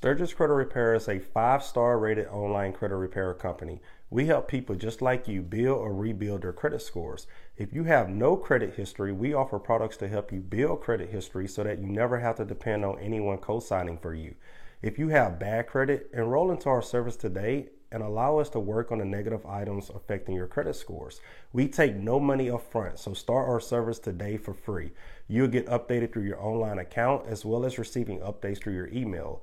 Stirgus Credit Repair is a five star rated online credit repair company. We help people just like you build or rebuild their credit scores. If you have no credit history, we offer products to help you build credit history so that you never have to depend on anyone co signing for you. If you have bad credit, enroll into our service today and allow us to work on the negative items affecting your credit scores. We take no money up front, so start our service today for free. You'll get updated through your online account as well as receiving updates through your email.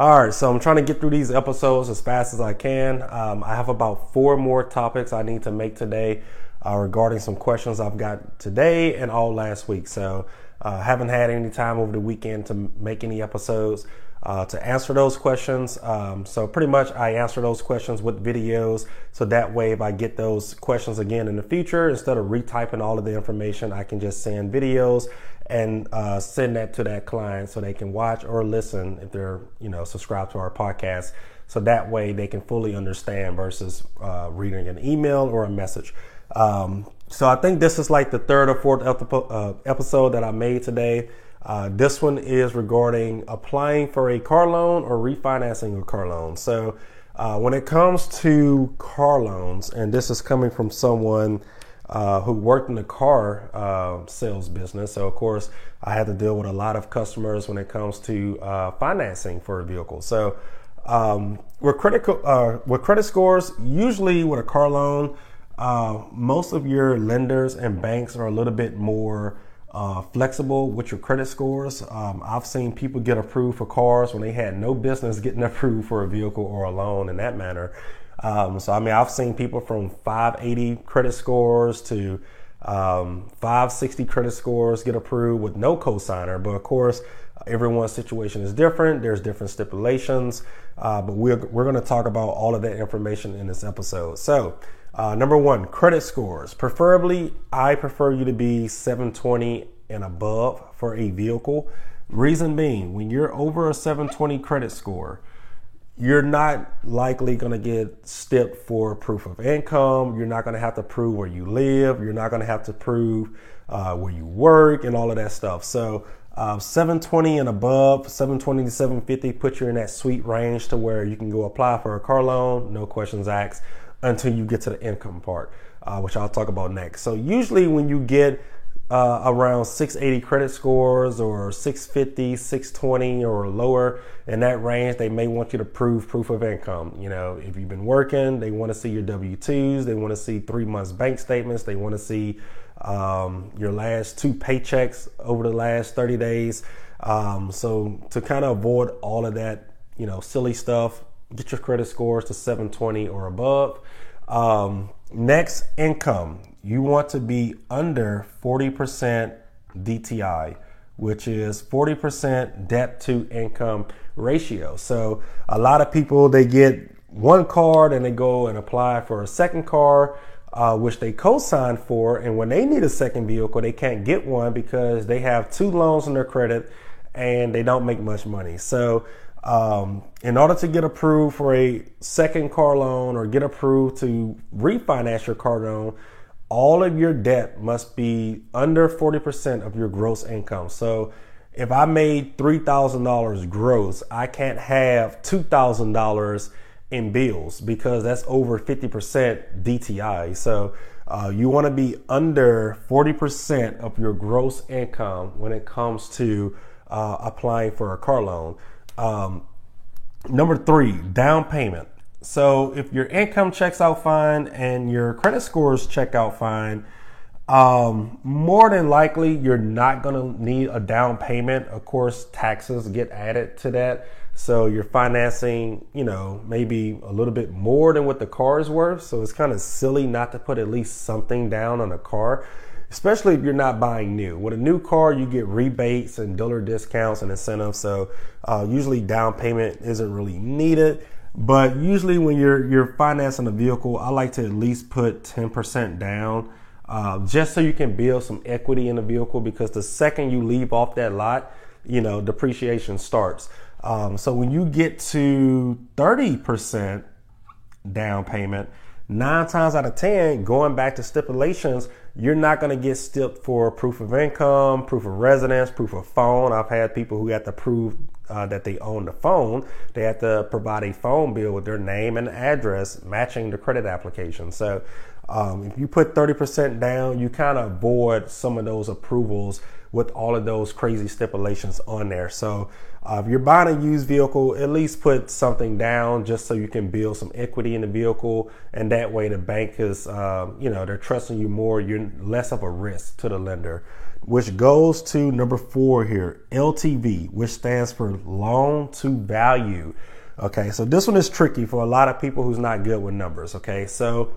All right, so I'm trying to get through these episodes as fast as I can. Um, I have about four more topics I need to make today uh, regarding some questions I've got today and all last week. So, uh, haven't had any time over the weekend to make any episodes uh, to answer those questions. Um, so pretty much I answer those questions with videos. So that way, if I get those questions again in the future, instead of retyping all of the information, I can just send videos and uh, send that to that client so they can watch or listen if they're you know subscribed to our podcast. So that way they can fully understand versus uh, reading an email or a message. Um, so I think this is like the third or fourth uh, episode that I made today. Uh, this one is regarding applying for a car loan or refinancing a car loan. So, uh, when it comes to car loans, and this is coming from someone uh, who worked in the car uh, sales business, so of course I had to deal with a lot of customers when it comes to uh, financing for a vehicle. So, um, with with credit scores, usually with a car loan, most of your lenders and banks are a little bit more uh, flexible with your credit scores. Um, I've seen people get approved for cars when they had no business getting approved for a vehicle or a loan in that manner. Um, so, I mean, I've seen people from 580 credit scores to um, 560 credit scores get approved with no cosigner. But of course, everyone's situation is different. There's different stipulations. Uh, but we're, we're going to talk about all of that information in this episode. So, uh, number one, credit scores. Preferably, I prefer you to be 720 and above for a vehicle. Reason being, when you're over a 720 credit score, you're not likely going to get stipped for proof of income. You're not going to have to prove where you live. You're not going to have to prove uh, where you work and all of that stuff. So, uh, 720 and above, 720 to 750, put you in that sweet range to where you can go apply for a car loan, no questions asked until you get to the income part, uh, which I'll talk about next. So usually when you get uh, around 680 credit scores or 650, 620 or lower in that range, they may want you to prove proof of income. You know, if you've been working, they want to see your W 2s, they want to see three months bank statements, they want to see um, your last two paychecks over the last 30 days. Um, so to kind of avoid all of that, you know, silly stuff, get your credit scores to 720 or above. Um, next, income. You want to be under 40% DTI, which is 40% debt to income ratio. So a lot of people they get one card and they go and apply for a second car, uh, which they co-sign for, and when they need a second vehicle, they can't get one because they have two loans on their credit and they don't make much money. So um, in order to get approved for a second car loan or get approved to refinance your car loan, all of your debt must be under 40% of your gross income. So if I made $3,000 gross, I can't have $2,000 in bills because that's over 50% DTI. So uh, you want to be under 40% of your gross income when it comes to uh, applying for a car loan. Um, number three, down payment. So if your income checks out fine and your credit scores check out fine, um, more than likely you're not going to need a down payment. Of course, taxes get added to that. So you're financing, you know, maybe a little bit more than what the car is worth. So it's kind of silly not to put at least something down on a car especially if you're not buying new. With a new car, you get rebates and dealer discounts and incentives. So uh, usually down payment isn't really needed. But usually, when you're you're financing a vehicle, I like to at least put ten percent down, uh, just so you can build some equity in the vehicle. Because the second you leave off that lot, you know depreciation starts. Um, so when you get to thirty percent down payment, nine times out of ten, going back to stipulations, you're not going to get stipped for proof of income, proof of residence, proof of phone. I've had people who have to prove uh, that they own the phone. They have to provide a phone bill with their name and address matching the credit application. So um, if you put 30% down, you kind of avoid some of those approvals with all of those crazy stipulations on there. So uh, if you're buying a used vehicle, at least put something down just so you can build some equity in the vehicle, and that way the bank is, uh, you know, they're trusting you more. You're less of a risk to the lender. Which goes to number four here, LTV, which stands for loan to value. Okay, so this one is tricky for a lot of people who's not good with numbers. Okay, so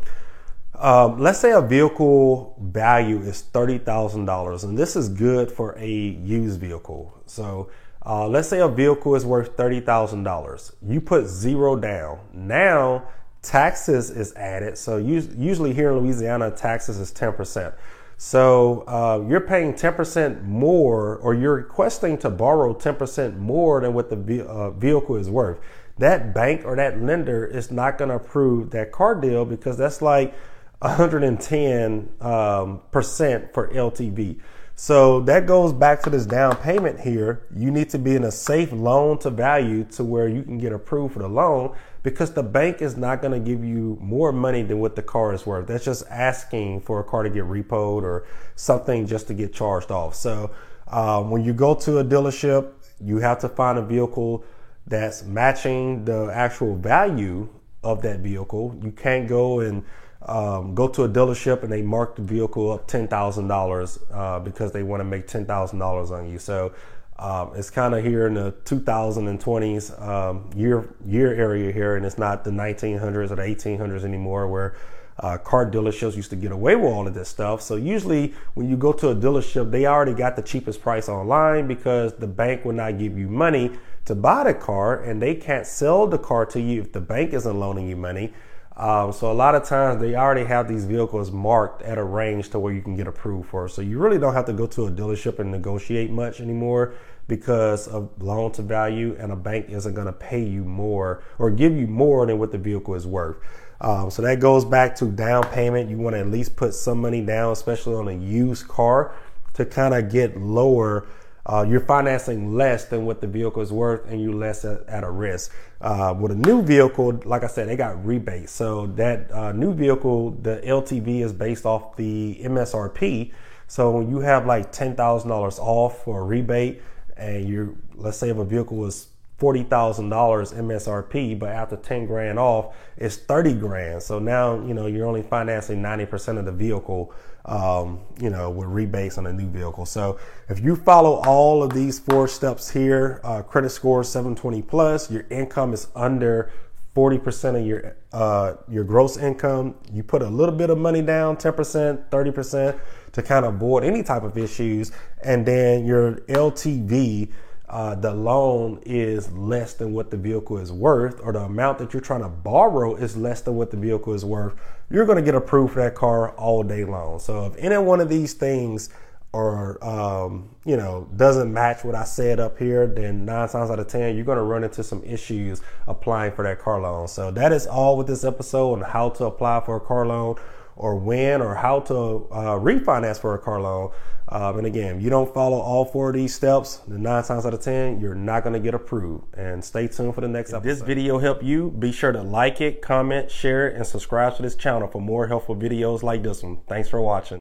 um, let's say a vehicle value is $30,000, and this is good for a used vehicle. So uh, let's say a vehicle is worth $30,000. You put zero down. Now, taxes is added. So usually here in Louisiana, taxes is 10%. So uh, you're paying 10% more, or you're requesting to borrow 10% more than what the uh, vehicle is worth. That bank or that lender is not going to approve that car deal because that's like 110 um, percent for LTV. So that goes back to this down payment here. You need to be in a safe loan to value to where you can get approved for the loan because the bank is not going to give you more money than what the car is worth. That's just asking for a car to get repoed or something just to get charged off. So um, when you go to a dealership, you have to find a vehicle that's matching the actual value of that vehicle. You can't go and um, go to a dealership and they mark the vehicle up ten thousand uh, dollars because they want to make ten thousand dollars on you. So um, it's kind of here in the 2020s um, year year area here, and it's not the 1900s or the 1800s anymore where uh, car dealerships used to get away with all of this stuff. So usually when you go to a dealership, they already got the cheapest price online because the bank will not give you money to buy the car, and they can't sell the car to you if the bank isn't loaning you money. Um, so a lot of times they already have these vehicles marked at a range to where you can get approved for. So you really don't have to go to a dealership and negotiate much anymore because of loan to value and a bank isn't going to pay you more or give you more than what the vehicle is worth. Um, so that goes back to down payment. You want to at least put some money down, especially on a used car to kind of get lower uh, you're financing less than what the vehicle is worth and you're less at, at a risk. Uh, with a new vehicle, like I said, they got rebates. So that uh, new vehicle, the LTV is based off the MSRP. So when you have like $10,000 off for a rebate and you're, let's say if a vehicle was $40,000 MSRP, but after 10 grand off, it's 30 grand. So now, you know, you're only financing 90% of the vehicle um, you know, with rebates on a new vehicle. So if you follow all of these four steps here, uh, credit score 720 plus, your income is under 40% of your uh, your gross income. You put a little bit of money down, 10%, 30% to kind of avoid any type of issues, and then your LTV uh, the loan is less than what the vehicle is worth, or the amount that you're trying to borrow is less than what the vehicle is worth, you're going to get approved for that car all day long. So if any one of these things or um, you know doesn't match what I said up here, then nine times out of ten you're going to run into some issues applying for that car loan. So that is all with this episode on how to apply for a car loan or when or how to uh, refinance for a car loan. Um, and again, if you don't follow all four of these steps, then nine times out of 10, you're not going to get approved. And stay tuned for the next if episode. If this video helped you, be sure to like it, comment, share it, and subscribe to this channel for more helpful videos like this one. Thanks for watching.